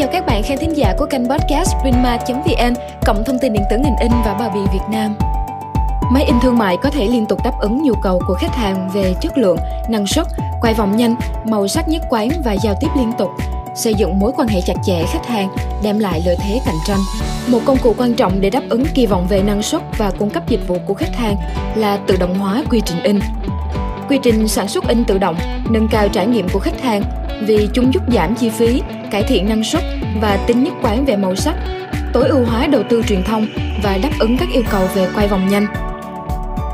chào các bạn khán thính giả của kênh podcast Printma.vn, cộng thông tin điện tử ngành in và bao bì Việt Nam. Máy in thương mại có thể liên tục đáp ứng nhu cầu của khách hàng về chất lượng, năng suất, quay vòng nhanh, màu sắc nhất quán và giao tiếp liên tục, xây dựng mối quan hệ chặt chẽ khách hàng, đem lại lợi thế cạnh tranh. Một công cụ quan trọng để đáp ứng kỳ vọng về năng suất và cung cấp dịch vụ của khách hàng là tự động hóa quy trình in. Quy trình sản xuất in tự động nâng cao trải nghiệm của khách hàng vì chúng giúp giảm chi phí, cải thiện năng suất và tính nhất quán về màu sắc, tối ưu hóa đầu tư truyền thông và đáp ứng các yêu cầu về quay vòng nhanh.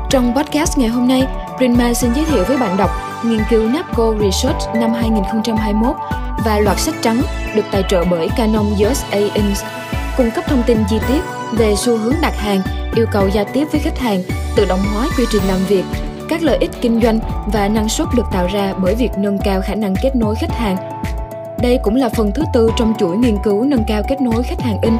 Trong podcast ngày hôm nay, Prima xin giới thiệu với bạn đọc nghiên cứu NAPCO Research năm 2021 và loạt sách trắng được tài trợ bởi Canon USA Inc. cung cấp thông tin chi tiết về xu hướng đặt hàng, yêu cầu giao tiếp với khách hàng, tự động hóa quy trình làm việc, các lợi ích kinh doanh và năng suất được tạo ra bởi việc nâng cao khả năng kết nối khách hàng. Đây cũng là phần thứ tư trong chuỗi nghiên cứu nâng cao kết nối khách hàng in.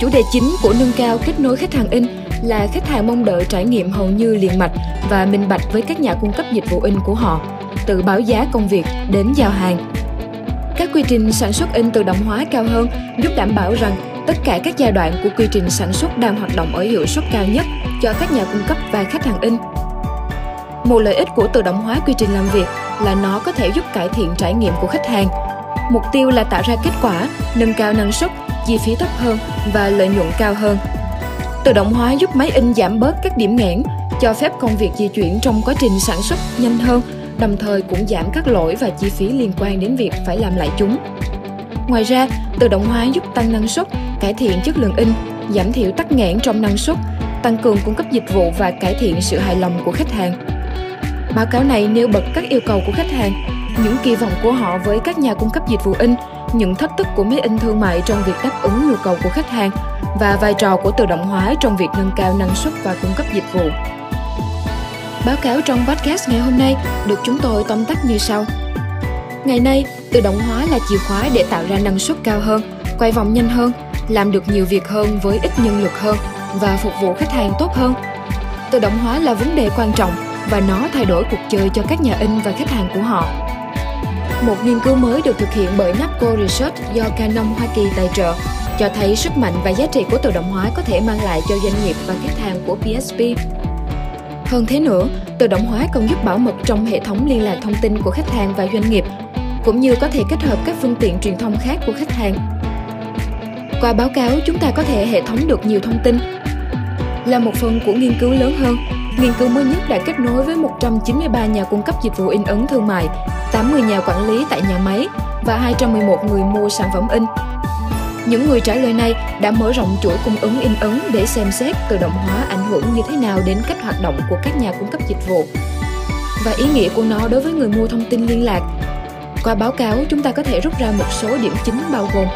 Chủ đề chính của nâng cao kết nối khách hàng in là khách hàng mong đợi trải nghiệm hầu như liền mạch và minh bạch với các nhà cung cấp dịch vụ in của họ, từ báo giá công việc đến giao hàng. Các quy trình sản xuất in tự động hóa cao hơn giúp đảm bảo rằng tất cả các giai đoạn của quy trình sản xuất đang hoạt động ở hiệu suất cao nhất cho các nhà cung cấp và khách hàng in. Một lợi ích của tự động hóa quy trình làm việc là nó có thể giúp cải thiện trải nghiệm của khách hàng. Mục tiêu là tạo ra kết quả, nâng cao năng suất, chi phí thấp hơn và lợi nhuận cao hơn. Tự động hóa giúp máy in giảm bớt các điểm nghẽn, cho phép công việc di chuyển trong quá trình sản xuất nhanh hơn, đồng thời cũng giảm các lỗi và chi phí liên quan đến việc phải làm lại chúng. Ngoài ra, tự động hóa giúp tăng năng suất, cải thiện chất lượng in, giảm thiểu tắc nghẽn trong năng suất, tăng cường cung cấp dịch vụ và cải thiện sự hài lòng của khách hàng. Báo cáo này nêu bật các yêu cầu của khách hàng, những kỳ vọng của họ với các nhà cung cấp dịch vụ in, những thách thức của máy in thương mại trong việc đáp ứng nhu cầu của khách hàng và vai trò của tự động hóa trong việc nâng cao năng suất và cung cấp dịch vụ. Báo cáo trong podcast ngày hôm nay được chúng tôi tóm tắt như sau. Ngày nay, tự động hóa là chìa khóa để tạo ra năng suất cao hơn, quay vòng nhanh hơn, làm được nhiều việc hơn với ít nhân lực hơn và phục vụ khách hàng tốt hơn. Tự động hóa là vấn đề quan trọng và nó thay đổi cuộc chơi cho các nhà in và khách hàng của họ. Một nghiên cứu mới được thực hiện bởi NAPCO Research do Canon Hoa Kỳ tài trợ cho thấy sức mạnh và giá trị của tự động hóa có thể mang lại cho doanh nghiệp và khách hàng của PSP. Hơn thế nữa, tự động hóa còn giúp bảo mật trong hệ thống liên lạc thông tin của khách hàng và doanh nghiệp, cũng như có thể kết hợp các phương tiện truyền thông khác của khách hàng. Qua báo cáo, chúng ta có thể hệ thống được nhiều thông tin. Là một phần của nghiên cứu lớn hơn, Nghiên cứu mới nhất đã kết nối với 193 nhà cung cấp dịch vụ in ấn thương mại, 80 nhà quản lý tại nhà máy và 211 người mua sản phẩm in. Những người trả lời này đã mở rộng chuỗi cung ứng in ấn để xem xét tự động hóa ảnh hưởng như thế nào đến cách hoạt động của các nhà cung cấp dịch vụ và ý nghĩa của nó đối với người mua thông tin liên lạc. Qua báo cáo, chúng ta có thể rút ra một số điểm chính bao gồm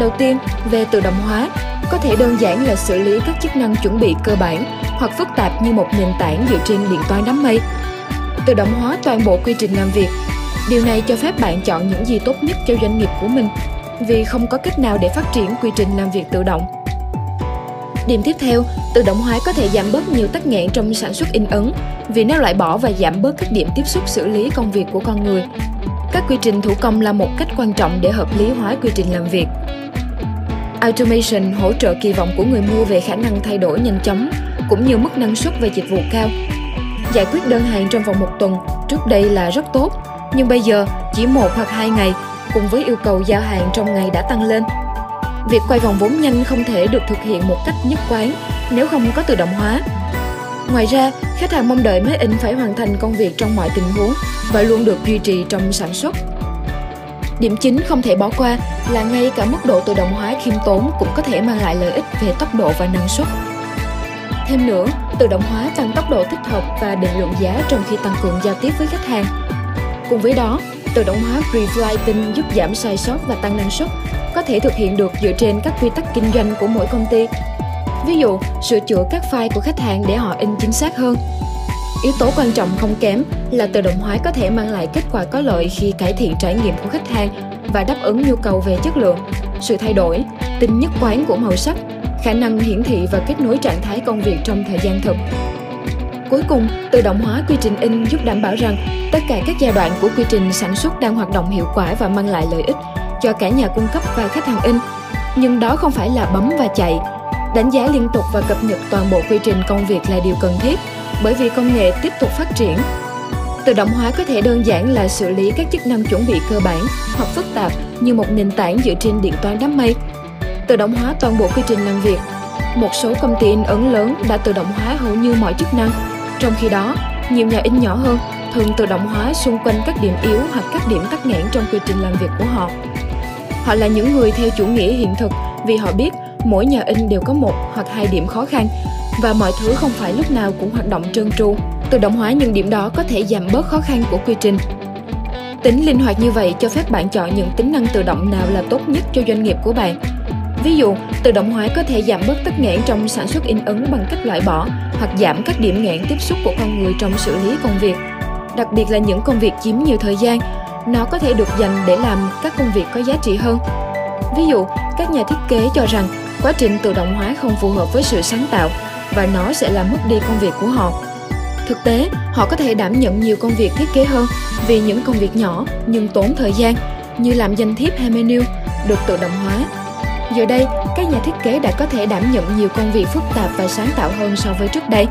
Đầu tiên, về tự động hóa, có thể đơn giản là xử lý các chức năng chuẩn bị cơ bản hoặc phức tạp như một nền tảng dựa trên điện toán đám mây. Tự động hóa toàn bộ quy trình làm việc. Điều này cho phép bạn chọn những gì tốt nhất cho doanh nghiệp của mình vì không có cách nào để phát triển quy trình làm việc tự động. Điểm tiếp theo, tự động hóa có thể giảm bớt nhiều tắc nghẽn trong sản xuất in ấn vì nó loại bỏ và giảm bớt các điểm tiếp xúc xử lý công việc của con người. Các quy trình thủ công là một cách quan trọng để hợp lý hóa quy trình làm việc. Automation hỗ trợ kỳ vọng của người mua về khả năng thay đổi nhanh chóng cũng như mức năng suất và dịch vụ cao. Giải quyết đơn hàng trong vòng một tuần trước đây là rất tốt, nhưng bây giờ chỉ một hoặc hai ngày cùng với yêu cầu giao hàng trong ngày đã tăng lên. Việc quay vòng vốn nhanh không thể được thực hiện một cách nhất quán nếu không có tự động hóa. Ngoài ra, khách hàng mong đợi máy in phải hoàn thành công việc trong mọi tình huống và luôn được duy trì trong sản xuất. Điểm chính không thể bỏ qua là ngay cả mức độ tự động hóa khiêm tốn cũng có thể mang lại lợi ích về tốc độ và năng suất. Thêm nữa, tự động hóa tăng tốc độ tích hợp và định lượng giá trong khi tăng cường giao tiếp với khách hàng. Cùng với đó, tự động hóa pre-flighting giúp giảm sai sót và tăng năng suất, có thể thực hiện được dựa trên các quy tắc kinh doanh của mỗi công ty. Ví dụ, sửa chữa các file của khách hàng để họ in chính xác hơn. Yếu tố quan trọng không kém là tự động hóa có thể mang lại kết quả có lợi khi cải thiện trải nghiệm của khách hàng và đáp ứng nhu cầu về chất lượng, sự thay đổi, tính nhất quán của màu sắc khả năng hiển thị và kết nối trạng thái công việc trong thời gian thực. Cuối cùng, tự động hóa quy trình in giúp đảm bảo rằng tất cả các giai đoạn của quy trình sản xuất đang hoạt động hiệu quả và mang lại lợi ích, cho cả nhà cung cấp và khách hàng in. Nhưng đó không phải là bấm và chạy. Đánh giá liên tục và cập nhật toàn bộ quy trình công việc là điều cần thiết bởi vì công nghệ tiếp tục phát triển. Tự động hóa có thể đơn giản là xử lý các chức năng chuẩn bị cơ bản hoặc phức tạp như một nền tảng dựa trên điện toán đám mây. Tự động hóa toàn bộ quy trình làm việc. Một số công ty in ấn lớn đã tự động hóa hầu như mọi chức năng. Trong khi đó, nhiều nhà in nhỏ hơn thường tự động hóa xung quanh các điểm yếu hoặc các điểm tắc nghẽn trong quy trình làm việc của họ. Họ là những người theo chủ nghĩa hiện thực vì họ biết mỗi nhà in đều có một hoặc hai điểm khó khăn và mọi thứ không phải lúc nào cũng hoạt động trơn tru. Tự động hóa những điểm đó có thể giảm bớt khó khăn của quy trình. Tính linh hoạt như vậy cho phép bạn chọn những tính năng tự động nào là tốt nhất cho doanh nghiệp của bạn. Ví dụ, tự động hóa có thể giảm bớt tắc nghẽn trong sản xuất in ấn bằng cách loại bỏ hoặc giảm các điểm nghẽn tiếp xúc của con người trong xử lý công việc. Đặc biệt là những công việc chiếm nhiều thời gian, nó có thể được dành để làm các công việc có giá trị hơn. Ví dụ, các nhà thiết kế cho rằng quá trình tự động hóa không phù hợp với sự sáng tạo và nó sẽ làm mất đi công việc của họ. Thực tế, họ có thể đảm nhận nhiều công việc thiết kế hơn vì những công việc nhỏ nhưng tốn thời gian như làm danh thiếp hay menu được tự động hóa. Giờ đây, các nhà thiết kế đã có thể đảm nhận nhiều công việc phức tạp và sáng tạo hơn so với trước đây.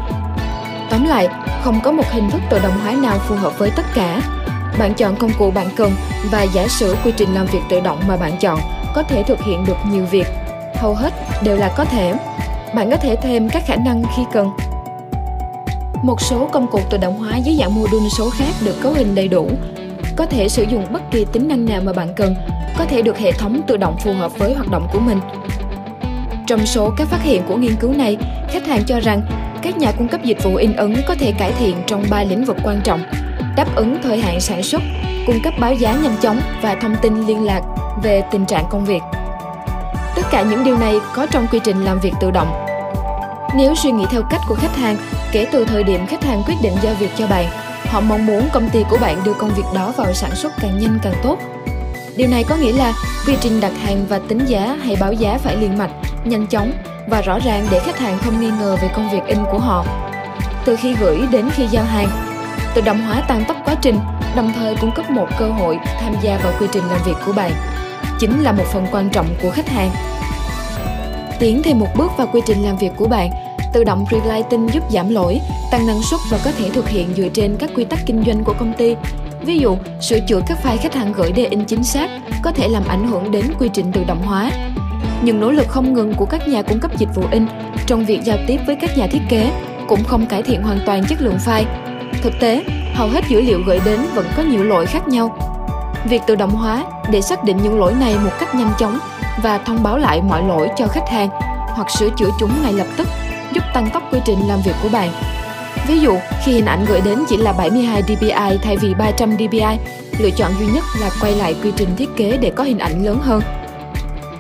Tóm lại, không có một hình thức tự động hóa nào phù hợp với tất cả. Bạn chọn công cụ bạn cần và giả sử quy trình làm việc tự động mà bạn chọn có thể thực hiện được nhiều việc. Hầu hết đều là có thể. Bạn có thể thêm các khả năng khi cần. Một số công cụ tự động hóa dưới dạng module số khác được cấu hình đầy đủ, có thể sử dụng bất kỳ tính năng nào mà bạn cần, có thể được hệ thống tự động phù hợp với hoạt động của mình. Trong số các phát hiện của nghiên cứu này, khách hàng cho rằng các nhà cung cấp dịch vụ in ấn có thể cải thiện trong ba lĩnh vực quan trọng: đáp ứng thời hạn sản xuất, cung cấp báo giá nhanh chóng và thông tin liên lạc về tình trạng công việc. Tất cả những điều này có trong quy trình làm việc tự động. Nếu suy nghĩ theo cách của khách hàng, kể từ thời điểm khách hàng quyết định giao việc cho bạn, họ mong muốn công ty của bạn đưa công việc đó vào sản xuất càng nhanh càng tốt. Điều này có nghĩa là quy trình đặt hàng và tính giá hay báo giá phải liền mạch, nhanh chóng và rõ ràng để khách hàng không nghi ngờ về công việc in của họ. Từ khi gửi đến khi giao hàng, tự động hóa tăng tốc quá trình, đồng thời cung cấp một cơ hội tham gia vào quy trình làm việc của bạn. Chính là một phần quan trọng của khách hàng. Tiến thêm một bước vào quy trình làm việc của bạn, tự động relighting giúp giảm lỗi, tăng năng suất và có thể thực hiện dựa trên các quy tắc kinh doanh của công ty. Ví dụ, sửa chữa các file khách hàng gửi để in chính xác có thể làm ảnh hưởng đến quy trình tự động hóa nhưng nỗ lực không ngừng của các nhà cung cấp dịch vụ in trong việc giao tiếp với các nhà thiết kế cũng không cải thiện hoàn toàn chất lượng file. Thực tế, hầu hết dữ liệu gửi đến vẫn có nhiều lỗi khác nhau. Việc tự động hóa để xác định những lỗi này một cách nhanh chóng và thông báo lại mọi lỗi cho khách hàng hoặc sửa chữa chúng ngay lập tức giúp tăng tốc quy trình làm việc của bạn. Ví dụ, khi hình ảnh gửi đến chỉ là 72 dpi thay vì 300 dpi, lựa chọn duy nhất là quay lại quy trình thiết kế để có hình ảnh lớn hơn.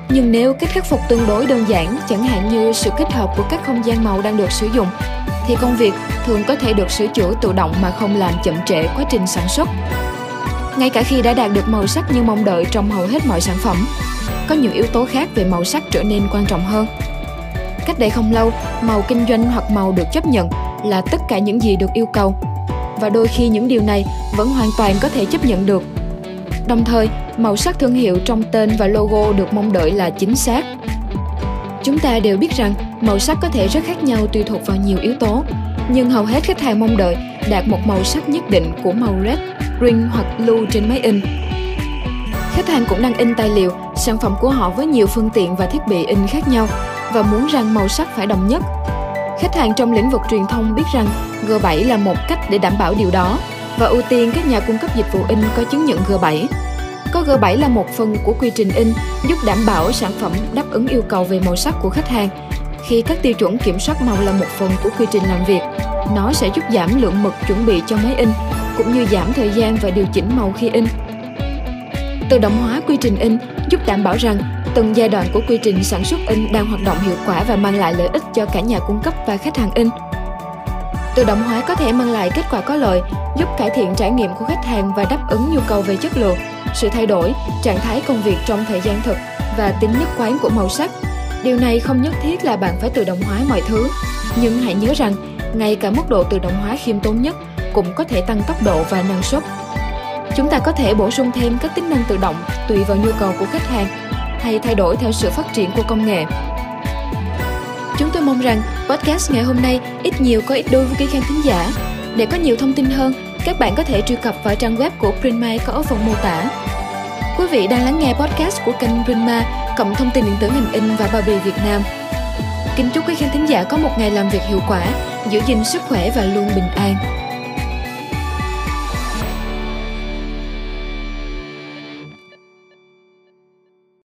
Nhưng nếu cách khắc phục tương đối đơn giản, chẳng hạn như sự kết hợp của các không gian màu đang được sử dụng, thì công việc thường có thể được sửa chữa tự động mà không làm chậm trễ quá trình sản xuất. Ngay cả khi đã đạt được màu sắc như mong đợi trong hầu hết mọi sản phẩm, có nhiều yếu tố khác về màu sắc trở nên quan trọng hơn. Cách đây không lâu, màu kinh doanh hoặc màu được chấp nhận là tất cả những gì được yêu cầu. Và đôi khi những điều này vẫn hoàn toàn có thể chấp nhận được. Đồng thời, màu sắc thương hiệu trong tên và logo được mong đợi là chính xác. Chúng ta đều biết rằng màu sắc có thể rất khác nhau tùy thuộc vào nhiều yếu tố, nhưng hầu hết khách hàng mong đợi đạt một màu sắc nhất định của màu red, green hoặc blue trên máy in. Khách hàng cũng đang in tài liệu, sản phẩm của họ với nhiều phương tiện và thiết bị in khác nhau và muốn rằng màu sắc phải đồng nhất. Khách hàng trong lĩnh vực truyền thông biết rằng G7 là một cách để đảm bảo điều đó và ưu tiên các nhà cung cấp dịch vụ in có chứng nhận G7. Có G7 là một phần của quy trình in giúp đảm bảo sản phẩm đáp ứng yêu cầu về màu sắc của khách hàng. Khi các tiêu chuẩn kiểm soát màu là một phần của quy trình làm việc, nó sẽ giúp giảm lượng mực chuẩn bị cho máy in, cũng như giảm thời gian và điều chỉnh màu khi in. Tự động hóa quy trình in giúp đảm bảo rằng từng giai đoạn của quy trình sản xuất in đang hoạt động hiệu quả và mang lại lợi ích cho cả nhà cung cấp và khách hàng in. Tự động hóa có thể mang lại kết quả có lợi, giúp cải thiện trải nghiệm của khách hàng và đáp ứng nhu cầu về chất lượng, sự thay đổi, trạng thái công việc trong thời gian thực và tính nhất quán của màu sắc. Điều này không nhất thiết là bạn phải tự động hóa mọi thứ, nhưng hãy nhớ rằng ngay cả mức độ tự động hóa khiêm tốn nhất cũng có thể tăng tốc độ và năng suất. Chúng ta có thể bổ sung thêm các tính năng tự động tùy vào nhu cầu của khách hàng hay thay đổi theo sự phát triển của công nghệ. Chúng tôi mong rằng podcast ngày hôm nay ít nhiều có ích đối với quý khán thính giả. Để có nhiều thông tin hơn, các bạn có thể truy cập vào trang web của Printmay có ở phần mô tả. Quý vị đang lắng nghe podcast của kênh Printma, cộng thông tin điện tử hình in và bao bì Việt Nam. Kính chúc quý khán thính giả có một ngày làm việc hiệu quả, giữ gìn sức khỏe và luôn bình an.